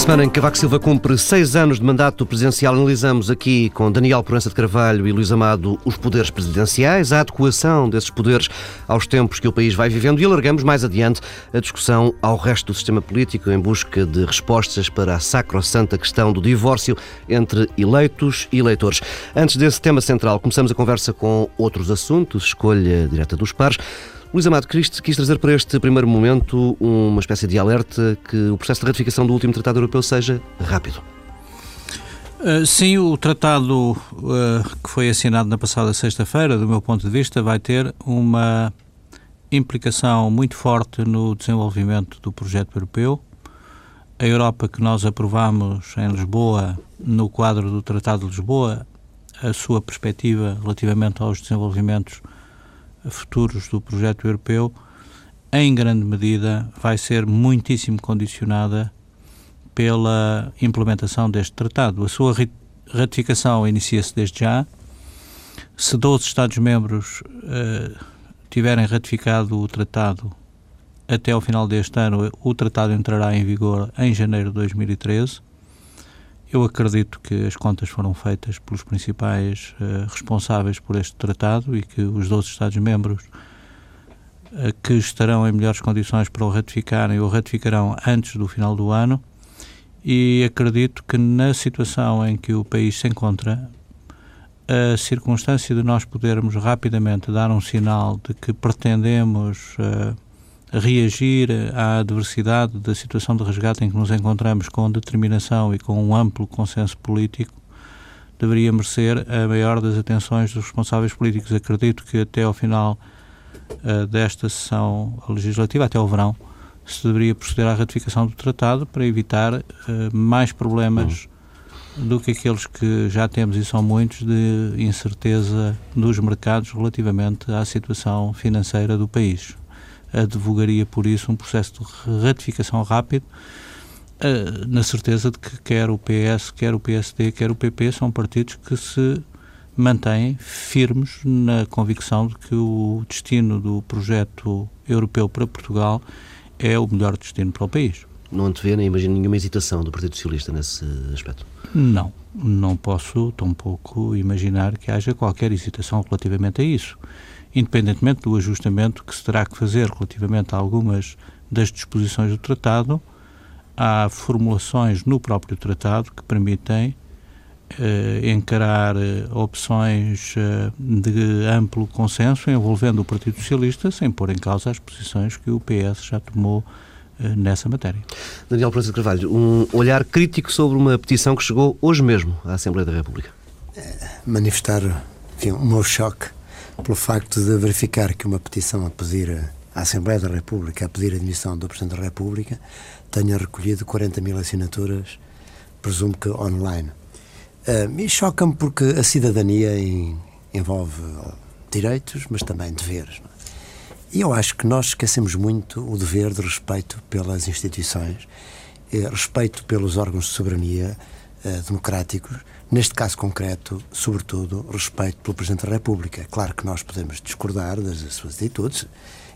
semana em que Cavaco Silva cumpre seis anos de mandato presidencial, analisamos aqui com Daniel Proença de Carvalho e Luís Amado os poderes presidenciais, a adequação desses poderes aos tempos que o país vai vivendo e alargamos mais adiante a discussão ao resto do sistema político em busca de respostas para a sacrossanta questão do divórcio entre eleitos e eleitores. Antes desse tema central, começamos a conversa com outros assuntos, escolha direta dos pares. Luís Amado, quis, quis trazer para este primeiro momento uma espécie de alerta que o processo de ratificação do último Tratado Europeu seja rápido. Uh, sim, o tratado uh, que foi assinado na passada sexta-feira, do meu ponto de vista, vai ter uma implicação muito forte no desenvolvimento do projeto europeu. A Europa que nós aprovamos em Lisboa, no quadro do Tratado de Lisboa, a sua perspectiva relativamente aos desenvolvimentos futuros do projeto europeu, em grande medida, vai ser muitíssimo condicionada pela implementação deste tratado. A sua ratificação inicia-se desde já. Se 12 Estados-membros uh, tiverem ratificado o tratado até ao final deste ano, o tratado entrará em vigor em janeiro de 2013. Eu acredito que as contas foram feitas pelos principais uh, responsáveis por este tratado e que os 12 Estados-membros uh, que estarão em melhores condições para o ratificarem o ratificarão antes do final do ano. E acredito que na situação em que o país se encontra, a circunstância de nós podermos rapidamente dar um sinal de que pretendemos uh, reagir à adversidade da situação de resgate em que nos encontramos com determinação e com um amplo consenso político, deveria merecer a maior das atenções dos responsáveis políticos. Acredito que até ao final uh, desta sessão legislativa, até ao verão, se deveria proceder à ratificação do tratado para evitar uh, mais problemas do que aqueles que já temos, e são muitos, de incerteza nos mercados relativamente à situação financeira do país advogaria por isso um processo de ratificação rápido, uh, na certeza de que quer o PS, quer o PSD, quer o PP são partidos que se mantêm firmes na convicção de que o destino do projeto europeu para Portugal é o melhor destino para o país. Não antevê nem imagino nenhuma hesitação do Partido Socialista nesse aspecto? Não, não posso tampouco imaginar que haja qualquer hesitação relativamente a isso independentemente do ajustamento que se terá que fazer relativamente a algumas das disposições do tratado, há formulações no próprio tratado que permitem eh, encarar eh, opções eh, de amplo consenso envolvendo o Partido Socialista sem pôr em causa as posições que o PS já tomou eh, nessa matéria. Daniel de Carvalho, um olhar crítico sobre uma petição que chegou hoje mesmo à Assembleia da República. Manifestar enfim, o meu choque pelo facto de verificar que uma petição a pedir à Assembleia da República, a pedir a admissão do Presidente da República, tenha recolhido 40 mil assinaturas, presumo que online. Uh, e choca-me porque a cidadania envolve direitos, mas também deveres. É? E eu acho que nós esquecemos muito o dever de respeito pelas instituições, eh, respeito pelos órgãos de soberania uh, democráticos, Neste caso concreto, sobretudo, respeito pelo Presidente da República. Claro que nós podemos discordar das suas atitudes,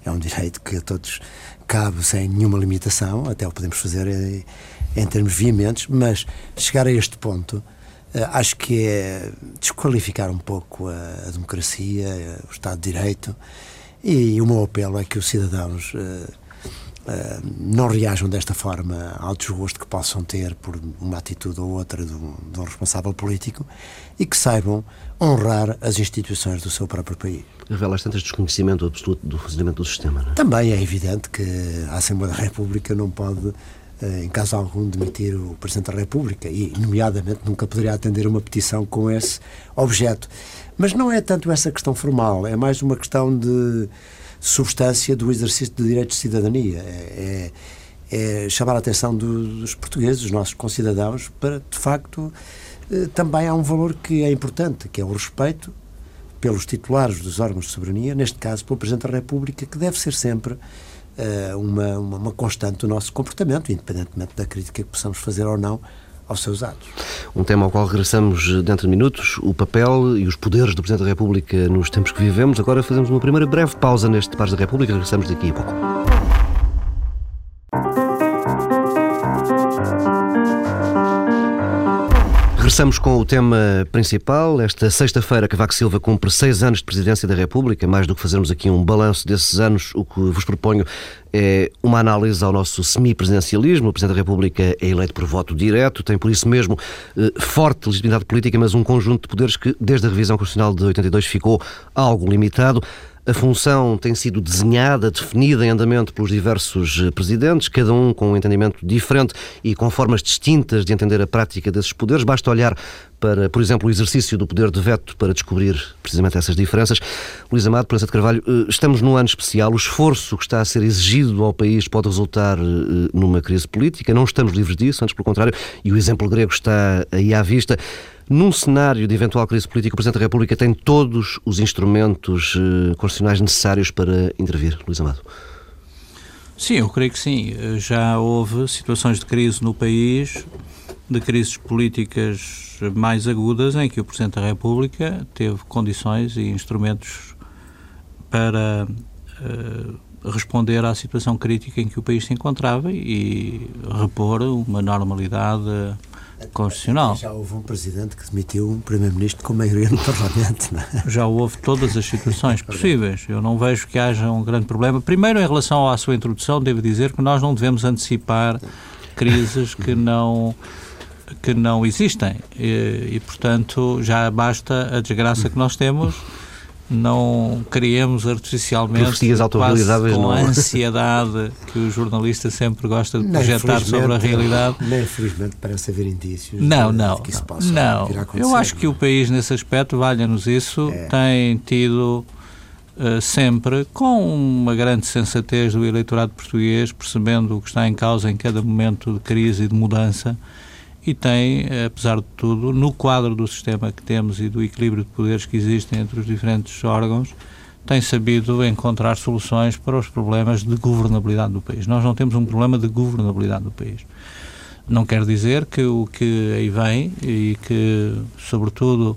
é um direito que a todos cabe sem nenhuma limitação, até o podemos fazer em, em termos veementes, mas chegar a este ponto uh, acho que é desqualificar um pouco a, a democracia, o Estado de Direito, e, e, o meu apelo é que os cidadãos. Não reajam desta forma ao desgosto que possam ter por uma atitude ou outra de um, de um, responsável político e que saibam honrar as instituições do seu próprio país. Revela tantas desconhecimento absoluto do funcionamento do sistema, não é? Também é evidente que a Assembleia da República não pode, uh, em caso algum, demitir o Presidente da República e, nomeadamente, nunca poderia atender uma petição com esse objeto. Mas não é tanto essa questão formal, é mais uma questão de substância do exercício do direito de cidadania. É, é, é chamar a atenção do, dos portugueses, dos nossos concidadãos, para, de facto, eh, também há um valor que é importante, que é o respeito pelos titulares dos órgãos de soberania, neste caso pelo Presidente da República, que deve ser sempre uh, uma, uma, uma constante do nosso comportamento, independentemente da crítica que possamos fazer ou não aos seus atos. Um tema ao qual regressamos dentro de minutos, o papel e os poderes do Presidente da República nos tempos que vivemos. Agora fazemos uma primeira breve pausa neste Pares da República, regressamos daqui a pouco. Regressamos com o tema principal. Esta sexta-feira, Cavaco Silva cumpre seis anos de presidência da República. Mais do que fazermos aqui um balanço desses anos, o que vos proponho é uma análise ao nosso semipresidencialismo. O Presidente da República é eleito por voto direto, tem por isso mesmo eh, forte legitimidade política, mas um conjunto de poderes que, desde a revisão constitucional de 82, ficou algo limitado. A função tem sido desenhada, definida em andamento pelos diversos eh, presidentes, cada um com um entendimento diferente e com formas distintas de entender a prática desses poderes. Basta olhar para, por exemplo, o exercício do poder de veto para descobrir precisamente essas diferenças. Luís Amado, Prensa de Carvalho, eh, estamos num ano especial. O esforço que está a ser exigido ao país pode resultar eh, numa crise política. Não estamos livres disso, antes pelo contrário, e o exemplo grego está aí à vista. Num cenário de eventual crise política, o Presidente da República tem todos os instrumentos uh, constitucionais necessários para intervir. Luís Amado. Sim, eu creio que sim. Já houve situações de crise no país, de crises políticas mais agudas, em que o Presidente da República teve condições e instrumentos para uh, responder à situação crítica em que o país se encontrava e repor uma normalidade constitucional. Já houve um presidente que demitiu um primeiro-ministro com maioria no Parlamento, é? Já houve todas as situações possíveis. Eu não vejo que haja um grande problema. Primeiro, em relação à sua introdução, devo dizer que nós não devemos antecipar crises que não que não existem e, e portanto já basta a desgraça que nós temos não criemos artificialmente quase com a ansiedade que o jornalista sempre gosta de projetar sobre a realidade. Nem infelizmente parece haver indícios não, de, não, de que isso possa não. vir a acontecer. Eu acho que o país nesse aspecto, valha-nos isso, é. tem tido uh, sempre com uma grande sensatez do eleitorado português, percebendo o que está em causa em cada momento de crise e de mudança, e tem, apesar de tudo, no quadro do sistema que temos e do equilíbrio de poderes que existem entre os diferentes órgãos, tem sabido encontrar soluções para os problemas de governabilidade do país. Nós não temos um problema de governabilidade do país. Não quer dizer que o que aí vem e que, sobretudo,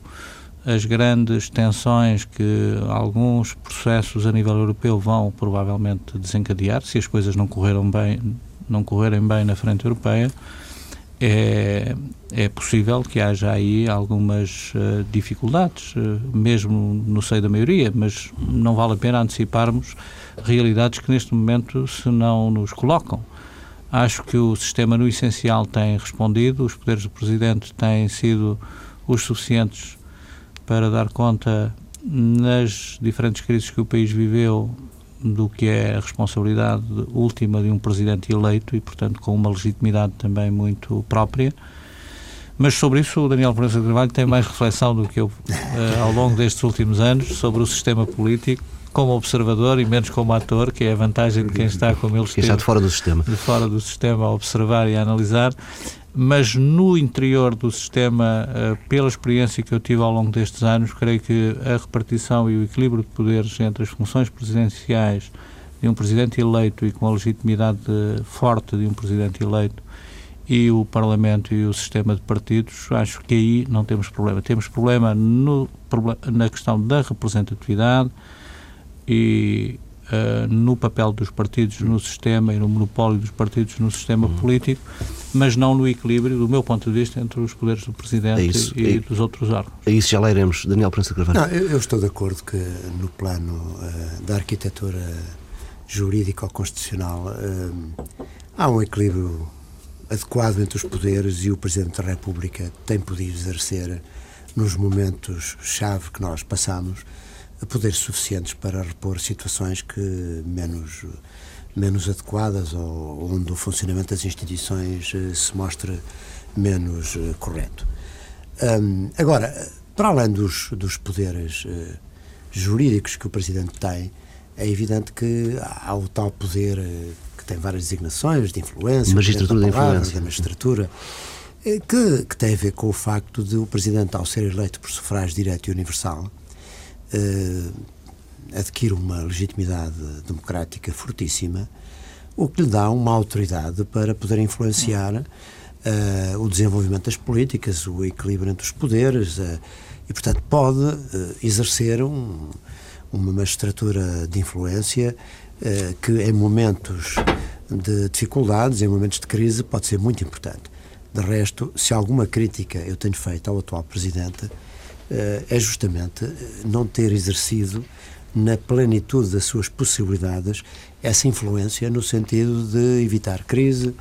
as grandes tensões que alguns processos a nível europeu vão provavelmente desencadear, se as coisas não correram bem, não correrem bem na frente europeia, é, é possível que haja aí algumas uh, dificuldades, uh, mesmo no seio da maioria, mas não vale a pena anteciparmos realidades que neste momento se não nos colocam. Acho que o sistema no essencial tem respondido, os poderes do Presidente têm sido os suficientes para dar conta nas diferentes crises que o país viveu do que é a responsabilidade última de um presidente eleito e, portanto, com uma legitimidade também muito própria. Mas sobre isso o Daniel Proença de Carvalho tem mais reflexão do que eu uh, ao longo destes últimos anos sobre o sistema político como observador e menos como ator, que é a vantagem de quem está como ele esteve. está de fora do sistema. De fora do sistema a observar e a analisar mas no interior do sistema, eh, pela experiência que eu tive ao longo destes anos, creio que a repartição e o equilíbrio de poderes entre as funções presidenciais de um presidente eleito e com a legitimidade forte de um presidente eleito e o Parlamento e o sistema de partidos, acho que aí não temos problema. Temos problema no, na questão da representatividade e uh, no papel dos partidos no sistema e no monopólio dos partidos no sistema uhum. político, mas não no equilíbrio, do meu ponto de vista, entre os poderes do Presidente é isso, e é, dos outros órgãos. É isso, já lá iremos. Daniel Prensa Carvalho. Não, eu, eu, estou de acordo que no plano uh, da arquitetura jurídico-constitucional uh, há um equilíbrio adequado entre os poderes e o Presidente da República tem podido exercer nos momentos-chave que nós passamos poderes suficientes para repor situações que menos menos adequadas ou onde o funcionamento das instituições eh, se mostra menos eh, correto. Agora, para além dos, dos poderes uh, jurídicos que o Presidente tem, é evidente que há o tal poder uh, que tem várias designações de influência, magistratura de influência, da magistratura, que, que tem a ver com o facto de o Presidente, ao ser eleito por sufrágio direto e universal, uh, adquire uma legitimidade democrática fortíssima, o que lhe dá uma autoridade para poder influenciar uh, o desenvolvimento das políticas, o equilíbrio entre os poderes, uh, e, portanto, pode exercer um, uma magistratura de influência que, em momentos de dificuldades, em momentos de crise, pode ser muito importante. De resto, se alguma crítica eu tenho feito ao atual Presidente, é justamente não ter exercido na plenitude das suas possibilidades essa influência no sentido de evitar crise,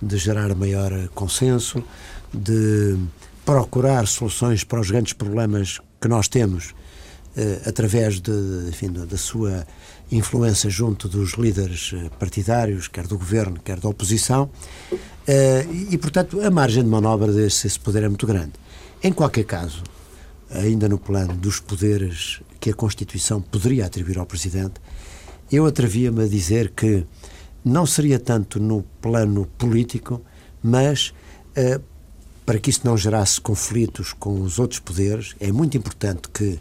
de gerar maior consenso, de procurar soluções para os grandes problemas que nós temos eh, através de, enfim, da sua influência junto dos líderes eh, partidários, quer do governo, quer da oposição, eh, e, portanto, a margem de manobra desse poder é muito grande. Em qualquer caso, ainda no plano dos poderes que a Constituição poderia atribuir ao Presidente, eu atrevia-me a dizer que não seria tanto no plano político, mas uh, para que isso não gerasse conflitos com os outros poderes, é muito importante que, uh,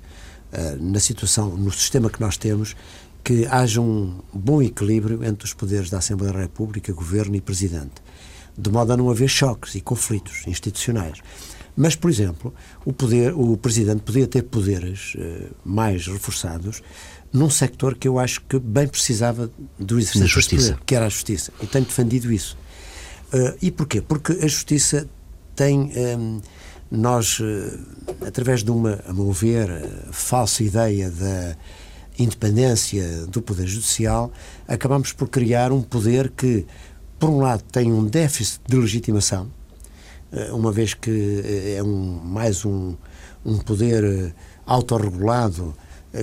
na situação, no sistema que nós temos, que haja um bom equilíbrio entre os poderes da Assembleia da República, Governo e Presidente, de modo a não haver choques e conflitos institucionais. Mas, por exemplo, o, poder, o Presidente podia ter poderes uh, mais reforçados num sector que eu acho que bem precisava do exercício da justiça, poder, que era a justiça. E tenho defendido isso. Uh, e porquê? Porque a justiça tem. Um, ehm, nós, uh, através de uma, a meu ver, falsa ideia da independência do Poder Judicial, acabamos por criar um poder que, por um lado, tem um déficit de legitimação, eh, uma vez que eh, é um, mais um, um poder eh, autorregulado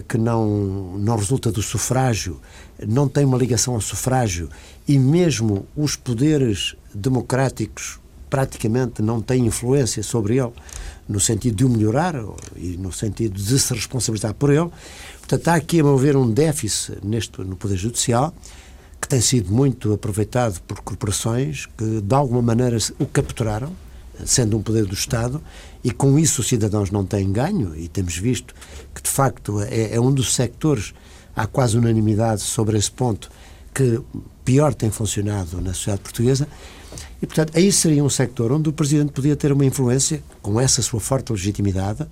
que não, não resulta do sufrágio, não tem uma ligação ao sufrágio e mesmo os poderes democráticos praticamente não têm influência sobre ele no sentido de o melhorar e no sentido de se responsabilizar por ele. Portanto, há aqui, a meu ver, um déficit neste, no Poder Judicial que tem sido muito aproveitado por corporações que, de alguma maneira, o capturaram sendo um poder do Estado, e com isso os cidadãos não têm ganho, e temos visto que, de facto, é, é um dos sectores, há quase unanimidade sobre esse ponto, que pior tem funcionado na sociedade portuguesa. E, portanto, aí seria um sector onde o Presidente podia ter uma influência, com essa sua forte legitimidade,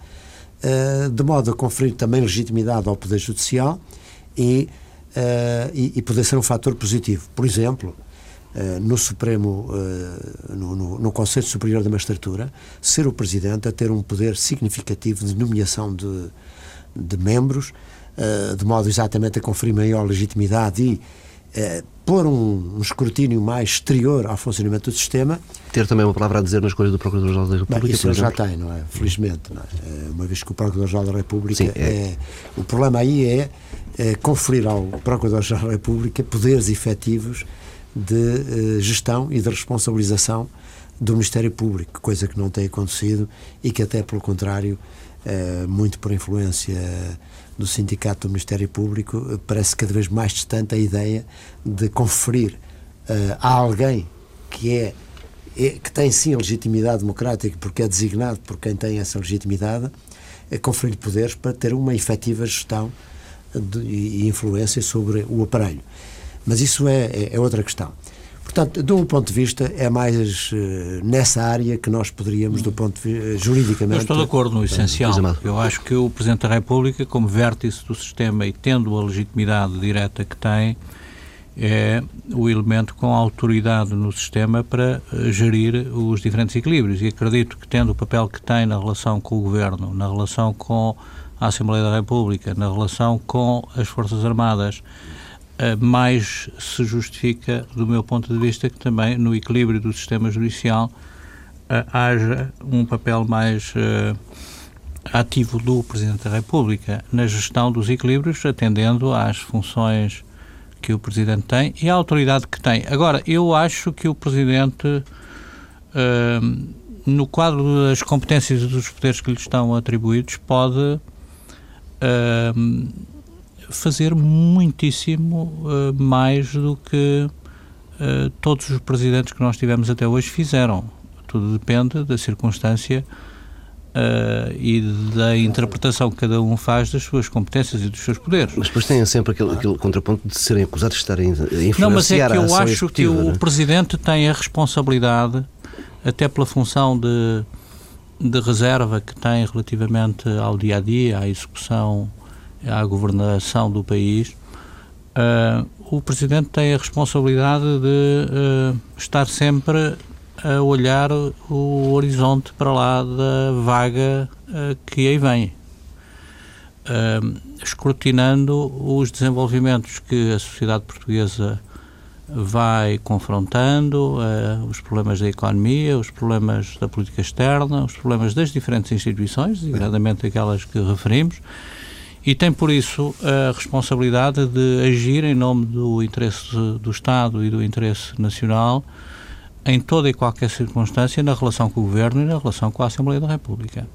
eh, de modo a conferir também legitimidade ao Poder Judicial e, eh, e, poder ser um fator positivo. Por exemplo, no Supremo, uh, no, no, no, Conselho Superior da Magistratura, ser o Presidente a ter um poder significativo de nomeação de, de membros, uh, de modo exatamente a conferir maior legitimidade e pôr um, um, escrutínio mais exterior ao funcionamento do sistema. Ter também uma palavra a dizer na escolha do Procurador-Geral da República. Bem, isso já tem, não é? Felizmente, não é? Uma vez que o Procurador-Geral da República Sim, é. é. O problema aí é, é conferir ao Procurador-Geral da República poderes efetivos de uh, gestão e de responsabilização do Ministério Público, coisa que não tem acontecido e que até pelo contrário, uh, muito por influência do Sindicato do Ministério Público, uh, parece cada vez mais distante a ideia de conferir a alguém que é, é, que tem sim a legitimidade democrática porque é designado por quem tem essa legitimidade, é conferir poderes para ter uma efetiva gestão de, e influência sobre o aparelho. Mas isso é, é, é outra questão. Portanto, de um ponto de vista, é mais uh, nessa área que nós poderíamos, do ponto de vista, uh, juridicamente... Eu estou de acordo no essencial. Eu acho que o Presidente da República, como vértice do sistema e tendo a legitimidade direta que tem, é o elemento com autoridade no sistema para gerir os diferentes equilíbrios. E acredito que, tendo o papel que tem na relação com o Governo, na relação com a Assembleia da República, na relação com as Forças Armadas, eh, mais se justifica, do meu ponto de vista, que também no equilíbrio do sistema judicial uh, haja um papel mais uh, ativo do Presidente da República na gestão dos equilíbrios, atendendo às funções que o Presidente tem e à autoridade que tem. Agora, eu acho que o Presidente, uh, no quadro das competências e dos poderes que lhe estão atribuídos, pode fazer muitíssimo uh, mais do que uh, todos os presidentes que nós tivemos até hoje fizeram. Tudo depende da circunstância Uh, e da interpretação que cada um faz das suas competências e dos seus poderes. Mas depois têm sempre aquele, aquele contraponto de serem acusados de estarem a influenciar Não, mas é que eu acho que o é? Presidente tem a responsabilidade, até pela função de, de reserva que tem relativamente ao dia-a-dia, -dia, à execução à governação do país, uh, o Presidente tem a responsabilidade de uh, estar sempre a olhar o horizonte para lá da vaga uh, que aí vem, escrutinando os desenvolvimentos que a sociedade portuguesa vai confrontando, uh, os problemas da economia, os problemas da política externa, os problemas das diferentes instituições, designadamente aquelas que referimos, e tem por isso a responsabilidade de agir em nome do interesse do Estado e do interesse nacional em toda e qualquer circunstância na relação com o Governo e na relação com a Assembleia da República.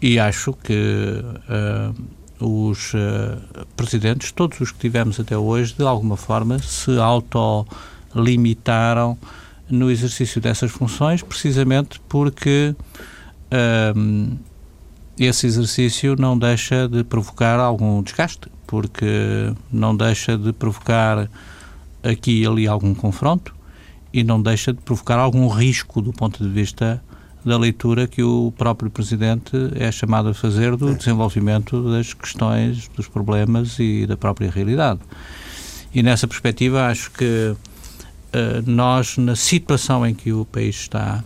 E acho que uh, os uh, presidentes, todos os que tivemos até hoje, de alguma forma se autolimitaram no exercício dessas funções, precisamente porque uh, esse exercício não deixa de provocar algum desgaste, porque não deixa de provocar aqui e ali algum confronto e não deixa de provocar algum risco do ponto de vista da leitura que o próprio Presidente é chamado a fazer do desenvolvimento das questões, dos problemas e da própria realidade. E nessa perspectiva, acho que uh, nós, na situação em que o país está,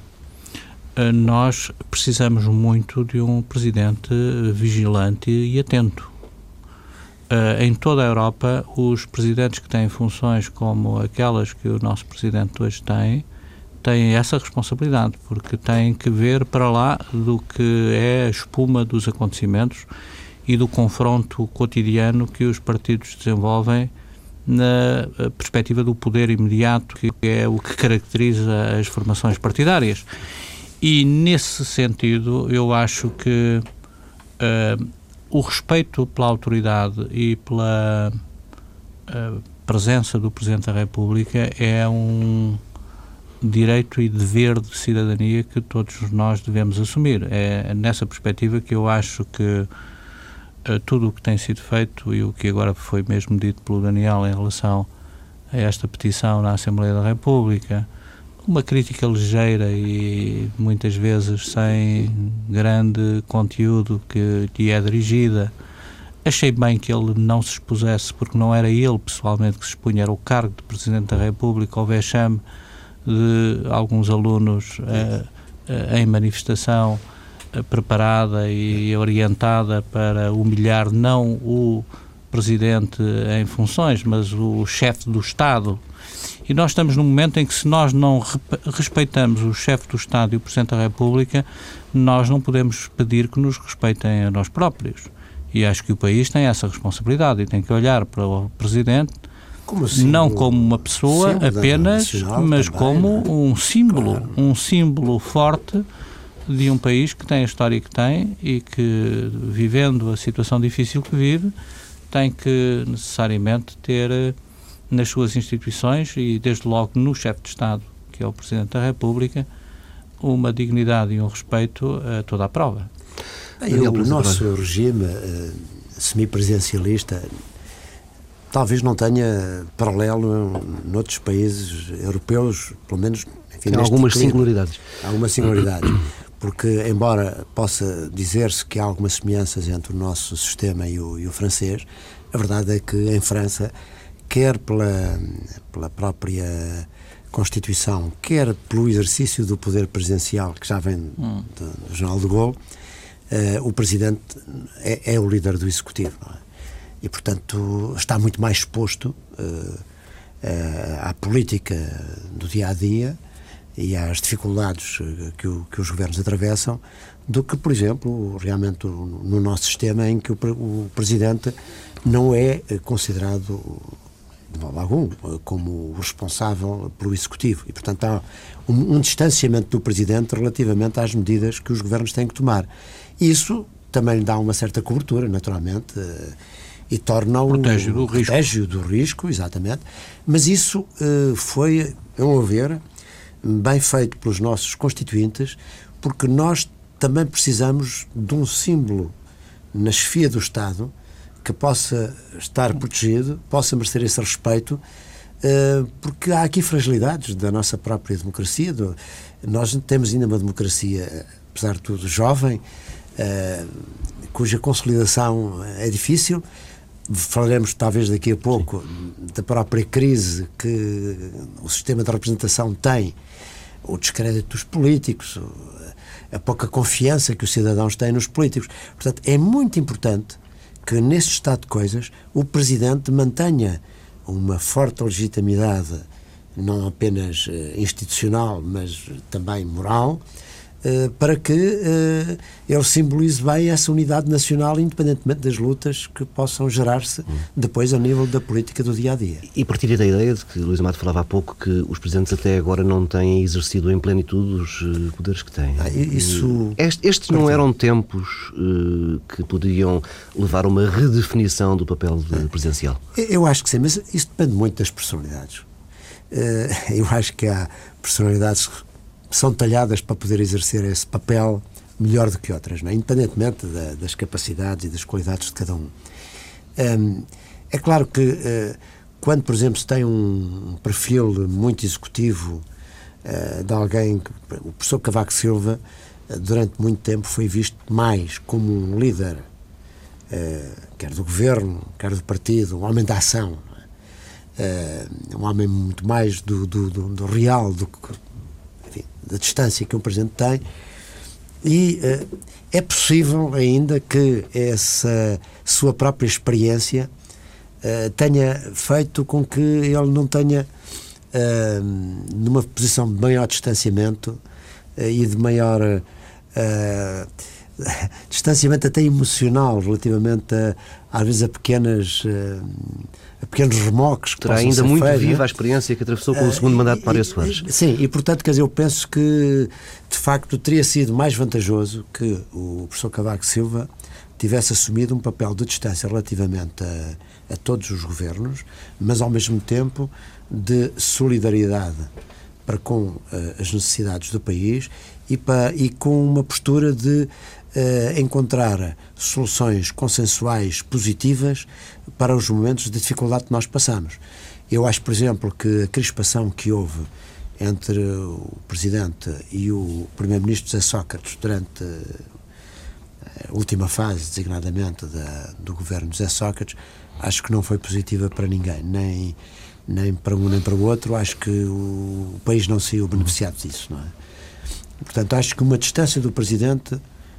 nós precisamos muito de um Presidente vigilante e atento. Uh, em toda a Europa, os presidentes que têm funções como aquelas que o nosso Presidente hoje tem, têm essa responsabilidade, porque têm que ver para lá do que é a espuma dos acontecimentos e do confronto cotidiano que os partidos desenvolvem na eh, perspectiva do poder imediato, que é o que caracteriza as formações partidárias. E nesse sentido, eu acho que uh, o respeito pela autoridade e pela uh, presença do Presidente da República é um direito e dever de cidadania que todos nós devemos assumir. É nessa perspectiva que eu acho que uh, tudo o que tem sido feito e o que agora foi mesmo dito pelo Daniel em relação a esta petição na Assembleia da República, uma crítica ligeira e muitas vezes sem grande conteúdo que lhe é dirigida. Achei bem que ele não se expusesse, porque não era ele pessoalmente que se expunha, era o cargo de Presidente da República, ao vexame de alguns alunos uh, uh, em manifestação uh, preparada e orientada para humilhar não o presidente em funções, mas o chefe do Estado. E nós estamos num momento em que, se nós não respeitamos o chefe do Estado e o Presidente da República, nós não podemos pedir que nos respeitem a nós próprios. E acho que o país tem essa responsabilidade e tem que olhar para o Presidente como não como uma pessoa apenas, mas também, como é? um símbolo, claro. um símbolo forte de um país que tem a história que tem e que, vivendo a situação difícil que vive, tem que necessariamente ter eh, nas suas instituições e, desde logo, no chefe de Estado, que é o Presidente da República, uma dignidade e um respeito a toda a prova. Bem, o nosso regime uh, semipresidencialista talvez não tenha paralelo noutros países europeus, pelo menos enfim, Tem algumas clima. singularidades. Algumas singularidades. Porque, embora possa dizer-se que há algumas semelhanças entre o nosso sistema e o, e o, francês, a verdade é que em França, quer pela, pela própria Constituição, quer pelo exercício do poder presidencial, que já vem hum. do, do General de Gaulle, uh, o Presidente é, é, o líder do Executivo. É? e, portanto, está muito mais exposto uh, uh, à política do dia a dia e às dificuldades que, o, que, os governos atravessam do que, por exemplo, realmente no nosso sistema em que o, o Presidente não é considerado algum como o responsável pelo Executivo. E, portanto, há um, um, distanciamento do Presidente relativamente às medidas que os governos têm que tomar. Isso também lhe dá uma certa cobertura, naturalmente e torna-o protege do risco. Protege do risco, exatamente. Mas isso uh, foi, a meu ver, bem feito pelos nossos constituintes, porque nós também precisamos de um símbolo na chefia do Estado que possa estar protegido, possa merecer esse respeito, uh, porque há aqui fragilidades da nossa própria democracia. Nós temos ainda uma democracia, apesar de tudo, jovem, uh, cuja consolidação é difícil falaremos talvez daqui a pouco da própria crise que o sistema de representação tem, o descrédito dos políticos, a pouca confiança que os cidadãos têm nos políticos. Portanto, é muito importante que, nesse estado de coisas, o Presidente mantenha uma forte legitimidade, não apenas eh, institucional, mas também moral, para que uh, ele simbolize bem essa unidade nacional, independentemente das lutas que possam gerar-se depois ao nível da política do dia a dia. E partilha da ideia de que Luís Amado falava há pouco que os presidentes até agora não têm exercido em plenitude os uh, poderes que têm. Ah, isso. Este, estes não eram tempos que poderiam levar a uma redefinição do papel de presidencial? Eu acho que sim, mas isso depende muito das personalidades. eu acho que há personalidades são talhadas para poder exercer esse papel melhor do que outras, é? independentemente da, das capacidades e das qualidades de cada um. um é claro que uh, quando, por exemplo, se tem um perfil muito executivo uh, de alguém, o professor Cavaco Silva, uh, durante muito tempo foi visto mais como um líder, quer do governo, quer do partido, um homem da ação, é? um homem muito mais do, do, do, do real do que da distância que um Presidente tem, e uh, é possível ainda que essa sua própria experiência uh, tenha feito com que ele não tenha, uh, numa posição de maior distanciamento e de maior distanciamento até emocional relativamente a, às vezes a pequenas pequenos remoques que terá ainda muito feio, viva a experiência que atravessou com o segundo uh, mandato de Mário Soares sim, e portanto quer dizer, eu penso que de facto teria sido mais vantajoso que o professor Cavaco Silva tivesse assumido um papel de distância relativamente a, a todos os governos mas ao mesmo tempo de solidariedade para com uh, as necessidades do país e, para, e com uma postura de uh, encontrar soluções consensuais positivas para os momentos de dificuldade que nós passamos. Eu acho, por exemplo, que a crispação que houve entre o Presidente e o Primeiro-Ministro José Sócrates durante a última fase, designadamente, da, do governo José Sócrates, acho que não foi positiva para ninguém, nem, nem para um nem para o outro. Acho que o, país não saiu beneficiado disso, não é? Portanto, acho que uma distância do Presidente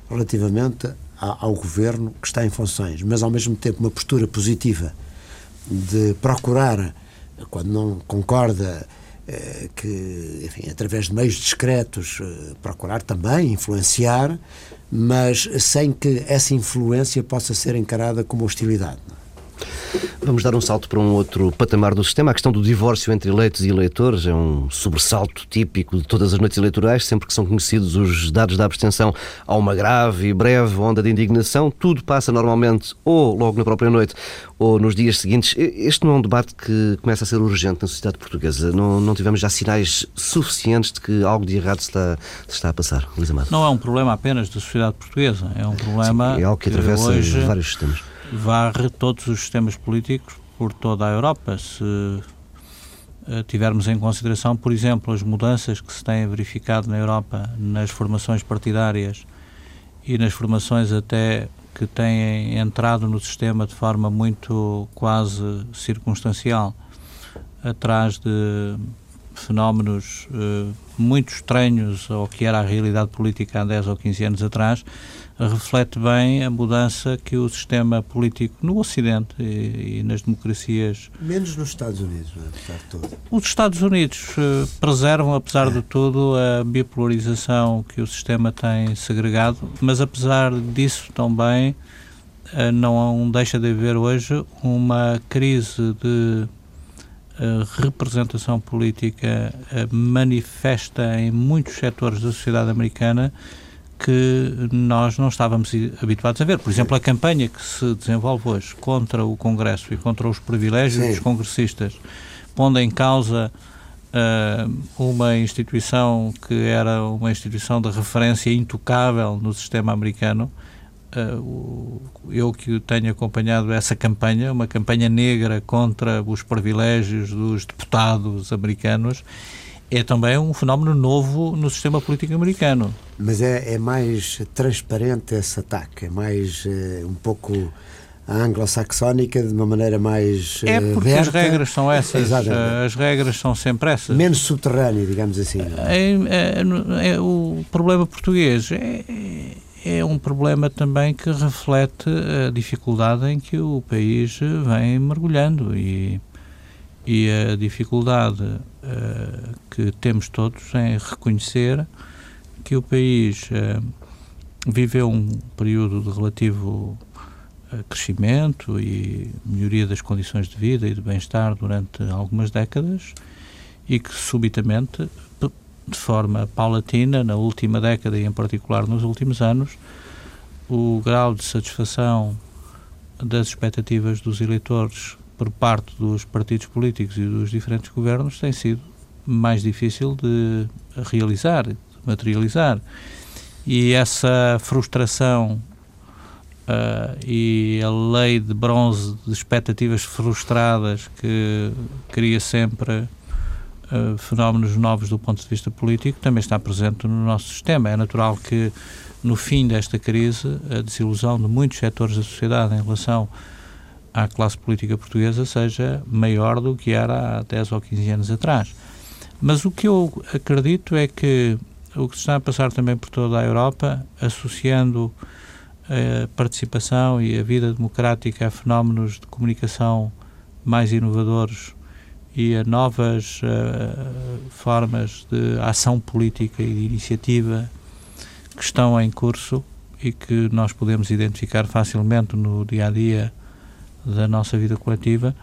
relativamente ao governo que está em funções, mas ao mesmo tempo uma postura positiva de procurar, quando não concorda, eh, que, enfim, através de meios discretos, eh, procurar também influenciar, mas sem que essa influência possa ser encarada como hostilidade. Não? Vamos dar um salto para um outro patamar do sistema. A questão do divórcio entre eleitos e eleitores é um sobressalto típico de todas as noites eleitorais. Sempre que são conhecidos os dados da abstenção, há uma grave e breve onda de indignação. Tudo passa normalmente ou logo na própria noite ou nos dias seguintes. Este não é um debate que começa a ser urgente na sociedade portuguesa. Não, não tivemos já sinais suficientes de que algo de errado se está, se está a passar, Luís Amado. Não é um problema apenas da sociedade portuguesa. É um problema Sim, é algo que atravessa que hoje... vários sistemas varre todos os sistemas políticos por toda a Europa. Se eh, tivermos em consideração, por exemplo, as mudanças que se têm verificado na Europa nas formações partidárias e nas formações até que têm entrado no sistema de forma muito quase circunstancial, atrás de fenómenos uh, muito estranhos ao que era a realidade política há 10 ou 15 anos atrás, reflete bem a mudança que o sistema político no Ocidente e, e nas democracias. Menos nos Estados Unidos, é? apesar de tudo. Os Estados Unidos uh, preservam, apesar é. de tudo, a bipolarização que o sistema tem segregado, mas apesar disso também uh, não deixa de haver hoje uma crise de representação política manifesta em muitos setores da sociedade americana que nós não estávamos habituados a ver. Por exemplo, a campanha que se desenvolve hoje contra o Congresso e contra os privilégios Sim. dos congressistas, pondo em causa uh, uma instituição que era uma instituição de referência intocável no sistema americano. Uh, eu que tenho acompanhado essa campanha, uma campanha negra contra os privilégios dos deputados americanos, é também um fenómeno novo no sistema político americano. Mas é, é mais transparente esse ataque, é mais é, um pouco anglo-saxónica de uma maneira mais. É porque aberta. as regras são essas. Exatamente. As regras são sempre essas. Menos subterrânea, digamos assim. É? É, é, é, o problema português é, é um problema também que reflete a dificuldade em que o país vem mergulhando e, e a dificuldade uh, que temos todos em reconhecer que o país uh, viveu um período de relativo uh, crescimento e melhoria das condições de vida e de bem-estar durante algumas décadas e que subitamente de forma paulatina, na última década e em particular nos últimos anos, o grau de satisfação das expectativas dos eleitores por parte dos partidos políticos e dos diferentes governos tem sido mais difícil de realizar, de materializar. E essa frustração uh, e a lei de bronze de expectativas frustradas que cria sempre uh, fenómenos novos do ponto de vista político também está presente no nosso sistema. É natural que no fim desta crise a desilusão de muitos setores da sociedade em relação à classe política portuguesa seja maior do que era há 10 ou 15 anos atrás. Mas o que eu acredito é que o que se está a passar também por toda a Europa, associando a participação e a vida democrática a fenómenos de comunicação mais inovadores e a novas uh, formas de ação política e de iniciativa que estão em curso e que nós podemos identificar facilmente no dia a dia da nossa vida coletiva,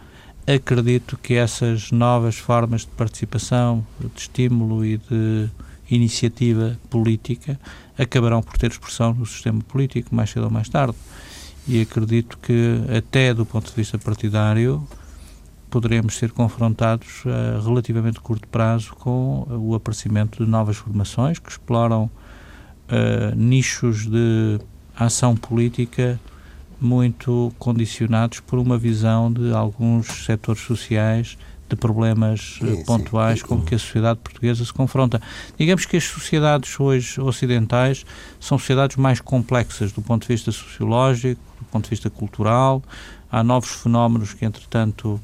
acredito que essas novas formas de participação, de estímulo e de iniciativa política acabarão por ter expressão no sistema político mais cedo ou mais tarde. E acredito que, até do ponto de vista partidário, poderemos ser confrontados a relativamente curto prazo com o aparecimento de novas formações que exploram uh, nichos de ação política muito condicionados por uma visão de alguns setores sociais de problemas sim, pontuais sim. com que a sociedade portuguesa se confronta. Digamos que as sociedades hoje ocidentais são sociedades mais complexas do ponto de vista sociológico, do ponto de vista cultural. Há novos fenómenos que, entretanto,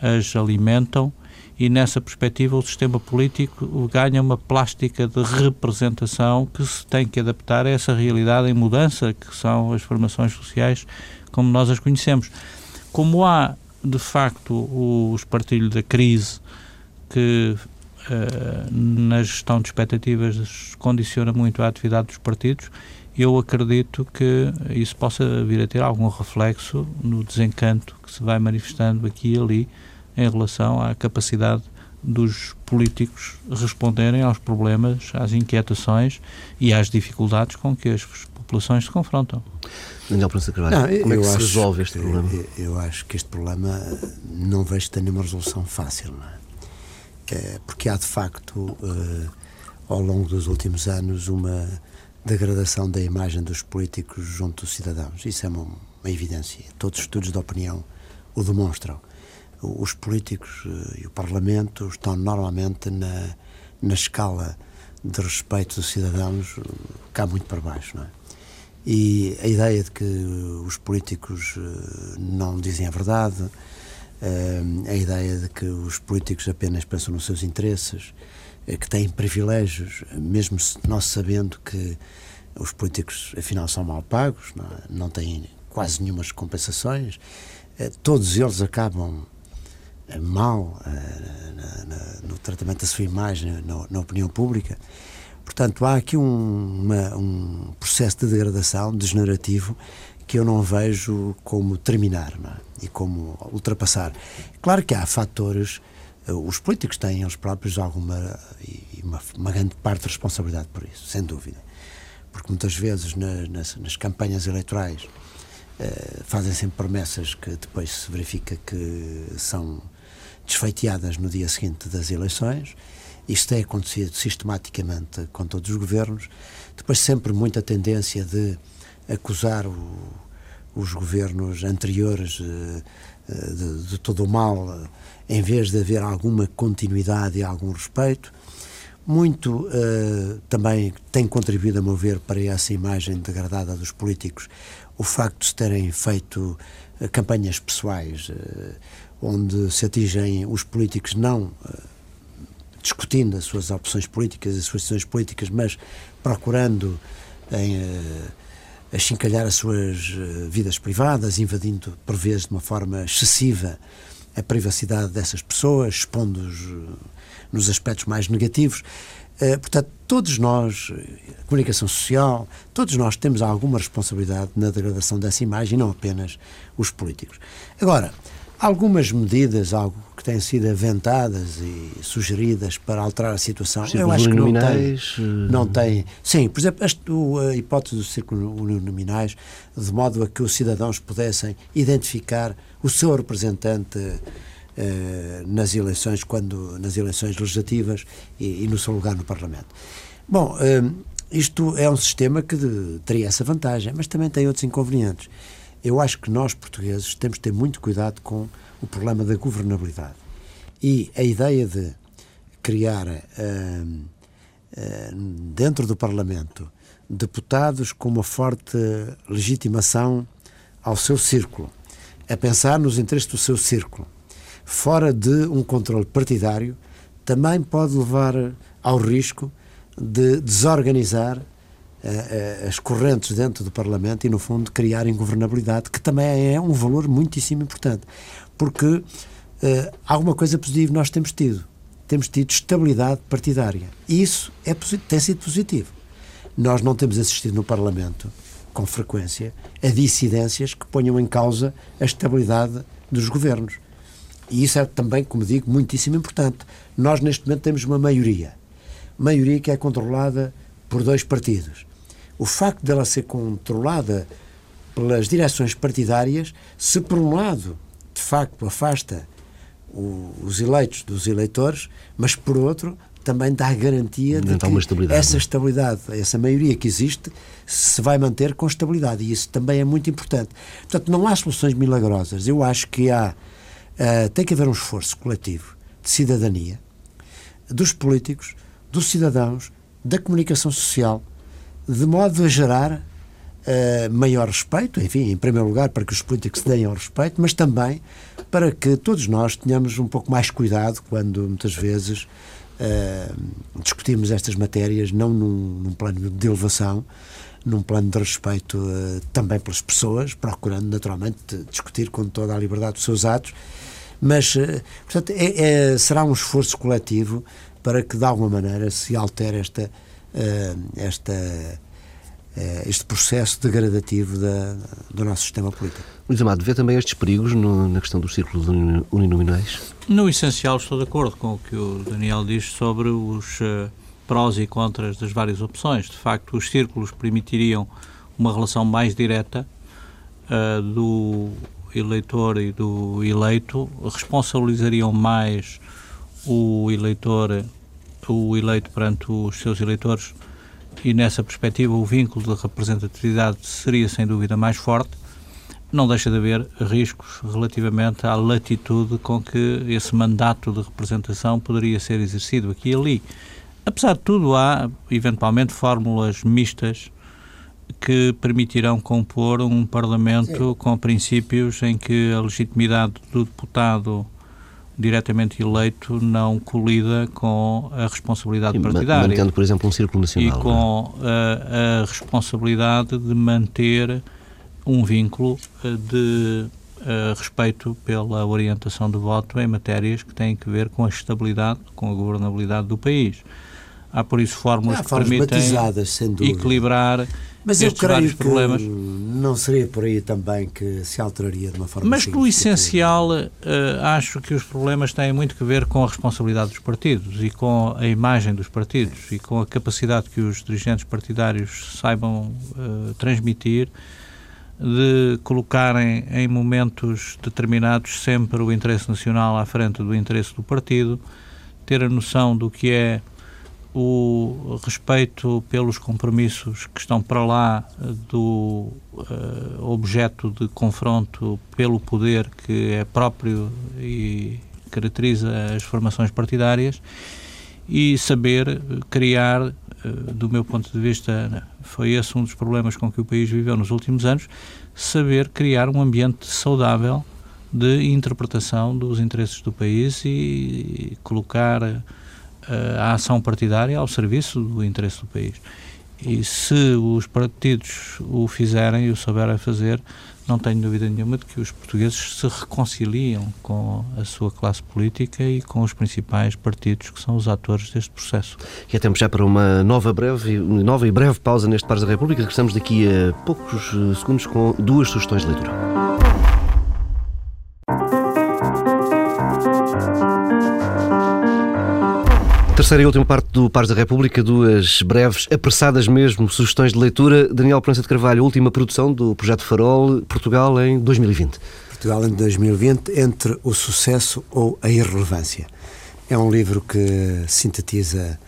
as alimentam e nessa perspectiva o sistema político ganha uma plástica de representação que se tem que adaptar a essa realidade em mudança que são as formações sociais como nós as conhecemos. Como há de facto o espartilho da crise que uh, na gestão de expectativas condiciona muito a atividade dos partidos, eu acredito que isso possa vir a ter algum reflexo no desencanto que se vai manifestando aqui e ali em relação à capacidade dos políticos responderem aos problemas, às inquietações e às dificuldades com que as populações se confrontam. Daniel Prensa Carvalho, como é que se resolve este problema? Eu, eu, acho que este problema não vejo ter nenhuma resolução fácil, não é? é porque há de facto, eh, ao longo dos últimos anos, uma degradação da imagem dos políticos junto dos cidadãos. Isso é uma, uma evidência. Todos os estudos de opinião o demonstram os políticos eh, e o Parlamento estão normalmente na, na escala de respeito dos cidadãos eh, cá muito para baixo, não é? E a ideia de que os políticos eh, não dizem a verdade, a ideia de que os políticos apenas pensam nos seus interesses, que têm privilégios, mesmo nós sabendo que os políticos afinal são mal pagos, não, é? não têm quase nenhumas compensações, todos eles acabam mal eh, na, na, no tratamento da sua imagem na, opinião pública. Portanto, há aqui um, uma, um processo de degradação degenerativo que eu não vejo como terminar é? e como ultrapassar. Claro que há fatores, eh, os políticos têm eles próprios alguma e uma, uma grande parte de responsabilidade por isso, sem dúvida. Porque muitas vezes na, nas, nas campanhas eleitorais fazem sempre promessas que depois se verifica que são desfeiteadas no dia seguinte das eleições. Isto tem acontecido sistematicamente com todos os governos. Depois, sempre muita tendência de acusar o, os governos anteriores eh, eh, de, de, todo o mal, em vez de haver alguma continuidade e algum respeito. Muito uh, também tem contribuído, a meu ver, para essa imagem degradada dos políticos o facto de se terem feito campanhas pessoais, onde se atingem os políticos não discutindo as suas opções políticas, as suas decisões políticas, mas procurando em, achincalhar as suas vidas privadas, invadindo por vezes de uma forma excessiva a privacidade dessas pessoas, expondo-os nos aspectos mais negativos. Portanto, todos nós, a comunicação social, todos nós temos alguma responsabilidade na degradação dessa imagem, não apenas os políticos. Agora, algumas medidas, algo que têm sido aventadas e sugeridas para alterar a situação, eu acho que não tem, não tem. Sim, por exemplo, a hipótese do círculo uninominais, de modo a que os cidadãos pudessem identificar o seu representante eh, nas eleições, quando nas eleições legislativas e, e no seu lugar no Parlamento. Bom, eh, isto é um sistema que de, teria essa vantagem, mas também tem outros inconvenientes. Eu acho que nós, portugueses, temos de ter muito cuidado com o problema da governabilidade. E a ideia de criar uh, uh, dentro do Parlamento deputados com uma forte legitimação ao seu círculo, a pensar nos interesses do seu círculo, fora de um controle partidário, também pode levar ao risco de desorganizar as correntes dentro do Parlamento e, no fundo, criar ingovernabilidade, que também é um valor muitíssimo importante. Porque uh, alguma coisa positiva nós temos tido. Temos tido estabilidade partidária. E isso é, tem sido positivo. Nós não temos assistido no Parlamento, com frequência, a dissidências que ponham em causa a estabilidade dos governos. E isso é também, como digo, muitíssimo importante. Nós, neste momento, temos uma maioria. Maioria que é controlada por dois partidos. O facto dela ser controlada pelas direções partidárias, se por um lado, de facto, afasta o, os eleitos dos eleitores, mas por outro, também dá a garantia de que estabilidade, essa é? estabilidade, essa maioria que existe, se vai manter com estabilidade. E isso também é muito importante. Portanto, não há soluções milagrosas. Eu acho que há Uh, tem que haver um esforço coletivo de cidadania, dos políticos, dos cidadãos, da comunicação social, de modo a gerar uh, maior respeito, enfim, em primeiro lugar, para que os políticos se deem ao respeito, mas também para que todos nós tenhamos um pouco mais cuidado quando, muitas vezes, uh, discutimos estas matérias, não num, num plano de elevação, num plano de respeito uh, também pelas pessoas, procurando naturalmente discutir com toda a liberdade os seus atos, mas, portanto, é, é, será um esforço coletivo para que, de alguma maneira, se altere esta, esta, este processo degradativo da, do nosso sistema político. Luís Amado, vê também estes perigos no, na questão dos círculos uninominais? No essencial, estou de acordo com o que o Daniel diz sobre os prós e contras das várias opções. De facto, os círculos permitiriam uma relação mais direta uh, do eleitor e do eleito, responsabilizariam mais o eleitor, o eleito perante os seus eleitores e nessa perspectiva o vínculo de representatividade seria sem dúvida mais forte. Não deixa de haver riscos relativamente à latitude com que esse mandato de representação poderia ser exercido aqui e ali. Apesar de tudo, há eventualmente fórmulas mistas que permitirão compor um Parlamento Sim. com princípios em que a legitimidade do deputado diretamente eleito não colida com a responsabilidade partidária. Mantendo, por exemplo, um círculo nacional. E com a, a responsabilidade de manter um vínculo eh, de uh, respeito pela orientação do voto em matérias que têm que ver com a estabilidade, com a governabilidade do país. Há por isso fórmulas que permitem equilibrar mas eu creio que problemas. não seria por aí também que se alteraria de uma forma Mas no essencial, uh, acho que os problemas têm muito que ver com a responsabilidade dos partidos e com a imagem dos partidos e com a capacidade que os dirigentes partidários saibam uh, transmitir de colocarem em momentos determinados sempre o interesse nacional à frente do interesse do partido, ter a noção do que é o respeito pelos compromissos que estão para lá do uh, objeto de confronto pelo poder que é próprio e caracteriza as formações partidárias e saber criar, do meu ponto de vista, foi esse um dos problemas com que o país viveu nos últimos anos, saber criar um ambiente saudável de interpretação dos interesses do país e colocar a ação partidária ao serviço do interesse do país. E se os partidos o fizerem e o souberem fazer, não tenho dúvida nenhuma de que os portugueses se reconciliam com a sua classe política e com os principais partidos que são os atores deste processo. E é tempo já para uma nova, breve, nova e breve pausa neste Pares da República. Regressamos daqui a poucos eh, segundos com duas sugestões de leitura. Terceira e última parte do Pares da República, duas breves, apressadas mesmo, sugestões de leitura. Daniel Prensa de Carvalho, última produção do Projeto Farol, Portugal em 2020. Portugal em 2020, entre o sucesso ou a irrelevância. É um livro que sintetiza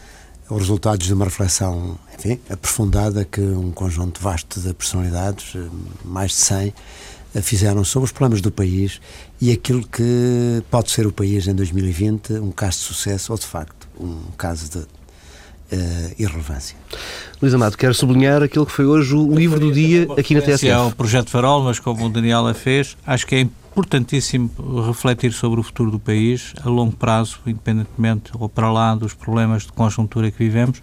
os resultados de uma reflexão enfim, aprofundada que um conjunto vasto de personalidades, mais de 100, fizeram sobre os problemas do país e aquilo que pode ser o país em 2020, um caso de sucesso ou de facto um caso de uh, irrelevância. Luís Amado, quero sublinhar aquilo que foi hoje o livro do dia aqui na TSF. É o Projeto Farol, mas como o Daniel a fez, acho que é importantíssimo refletir sobre o futuro do país a longo prazo, independentemente ou para lá dos problemas de conjuntura que vivemos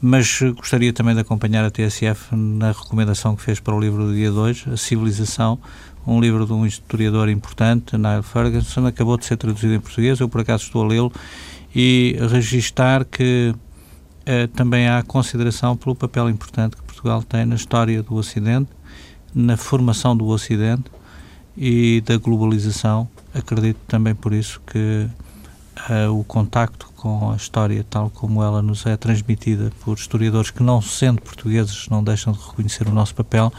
mas gostaria também de acompanhar a TSF na recomendação que fez para o livro do dia 2, A Civilização, um livro de um historiador importante, Niall Ferguson, acabou de ser traduzido em português, eu por acaso estou a lê-lo, e registar que eh, também há consideração pelo papel importante que Portugal tem na história do Ocidente, na formação do Ocidente e da globalização. Acredito também por isso que o contacto com a história tal como ela nos é transmitida por historiadores que, não sendo portugueses, não deixam de reconhecer o nosso papel,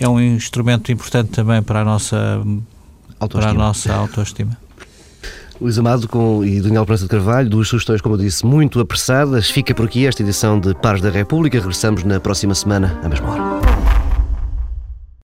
é um instrumento importante também para a nossa autoestima. Para a nossa autoestima. Luís Amado com, e Daniel Prensa de Carvalho, duas sugestões, como eu disse, muito apressadas. Fica por aqui esta edição de Pares da República. Regressamos na próxima semana, à mesma hora.